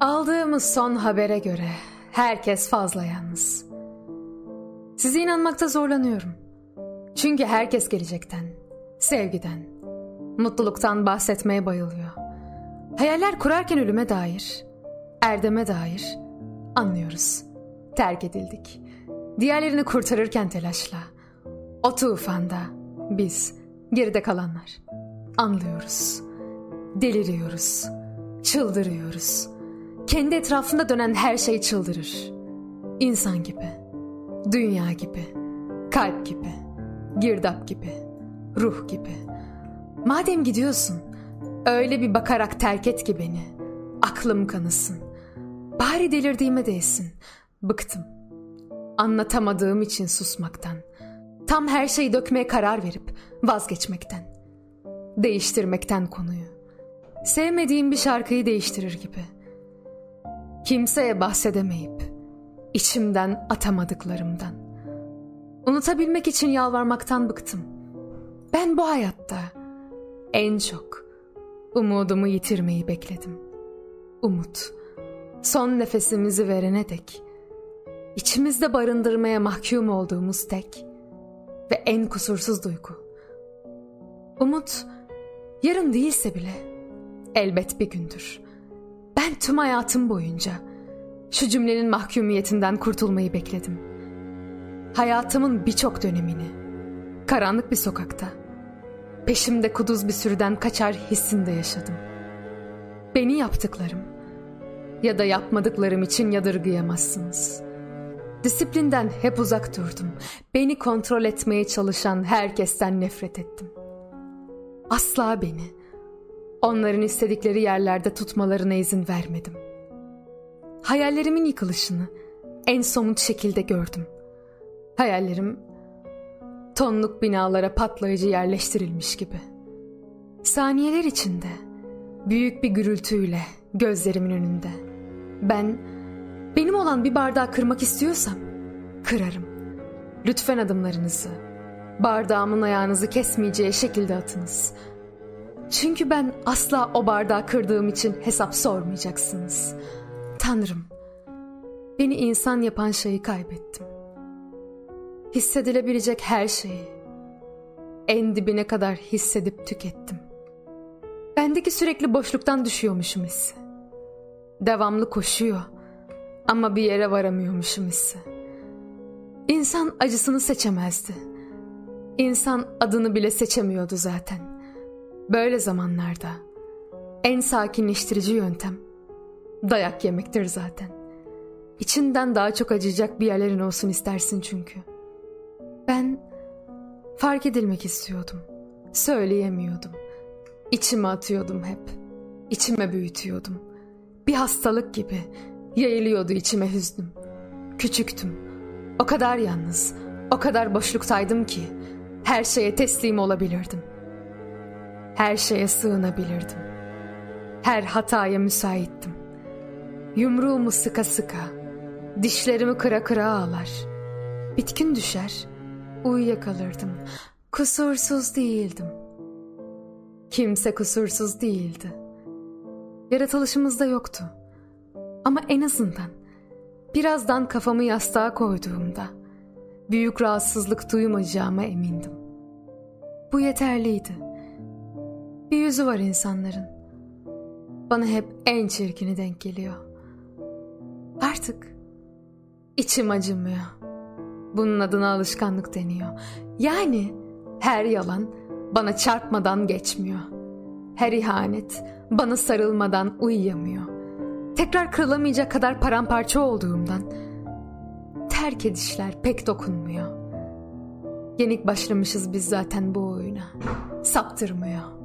Aldığımız son habere göre herkes fazla yalnız. Size inanmakta zorlanıyorum. Çünkü herkes gelecekten, sevgiden, mutluluktan bahsetmeye bayılıyor. Hayaller kurarken ölüme dair, erdeme dair anlıyoruz. Terk edildik. Diğerlerini kurtarırken telaşla. O tufanda biz geride kalanlar anlıyoruz. Deliriyoruz. Çıldırıyoruz. Kendi etrafında dönen her şey çıldırır. İnsan gibi, dünya gibi, kalp gibi, girdap gibi, ruh gibi. Madem gidiyorsun, öyle bir bakarak terk et ki beni. Aklım kanısın. Bari delirdiğime değsin. Bıktım. Anlatamadığım için susmaktan. Tam her şeyi dökmeye karar verip vazgeçmekten. Değiştirmekten konuyu. Sevmediğim bir şarkıyı değiştirir gibi. Kimseye bahsedemeyip içimden atamadıklarımdan. Unutabilmek için yalvarmaktan bıktım. Ben bu hayatta en çok umudumu yitirmeyi bekledim. Umut, son nefesimizi verene dek, içimizde barındırmaya mahkum olduğumuz tek ve en kusursuz duygu. Umut, yarın değilse bile elbet bir gündür. Ben tüm hayatım boyunca şu cümlenin mahkumiyetinden kurtulmayı bekledim. Hayatımın birçok dönemini karanlık bir sokakta peşimde kuduz bir sürüden kaçar hissinde yaşadım. Beni yaptıklarım ya da yapmadıklarım için yadırgayamazsınız. Disiplinden hep uzak durdum. Beni kontrol etmeye çalışan herkesten nefret ettim. Asla beni onların istedikleri yerlerde tutmalarına izin vermedim. Hayallerimin yıkılışını en somut şekilde gördüm. Hayallerim tonluk binalara patlayıcı yerleştirilmiş gibi. Saniyeler içinde büyük bir gürültüyle gözlerimin önünde. Ben benim olan bir bardağı kırmak istiyorsam kırarım. Lütfen adımlarınızı bardağımın ayağınızı kesmeyeceği şekilde atınız. Çünkü ben asla o bardağı kırdığım için hesap sormayacaksınız. Tanrım, beni insan yapan şeyi kaybettim. Hissedilebilecek her şeyi en dibine kadar hissedip tükettim. Bendeki sürekli boşluktan düşüyormuşum hissi. Devamlı koşuyor ama bir yere varamıyormuşum hissi. İnsan acısını seçemezdi. İnsan adını bile seçemiyordu zaten. Böyle zamanlarda en sakinleştirici yöntem dayak yemektir zaten. İçinden daha çok acıyacak bir yerlerin olsun istersin çünkü. Ben fark edilmek istiyordum. Söyleyemiyordum. İçime atıyordum hep. İçime büyütüyordum. Bir hastalık gibi yayılıyordu içime hüznüm. Küçüktüm. O kadar yalnız, o kadar boşluktaydım ki her şeye teslim olabilirdim. Her şeye sığınabilirdim. Her hataya müsaittim. Yumruğumu sıka sıka, dişlerimi kıra kıra ağlar. Bitkin düşer, uyuyakalırdım. Kusursuz değildim. Kimse kusursuz değildi. Yaratılışımızda yoktu. Ama en azından birazdan kafamı yastığa koyduğumda büyük rahatsızlık duymayacağıma emindim. Bu yeterliydi. Bir yüzü var insanların. Bana hep en çirkini denk geliyor. Artık içim acımıyor. Bunun adına alışkanlık deniyor. Yani her yalan bana çarpmadan geçmiyor. Her ihanet bana sarılmadan uyuyamıyor. Tekrar kırılamayacak kadar paramparça olduğumdan terk edişler pek dokunmuyor. Yenik başlamışız biz zaten bu oyuna. Saptırmıyor.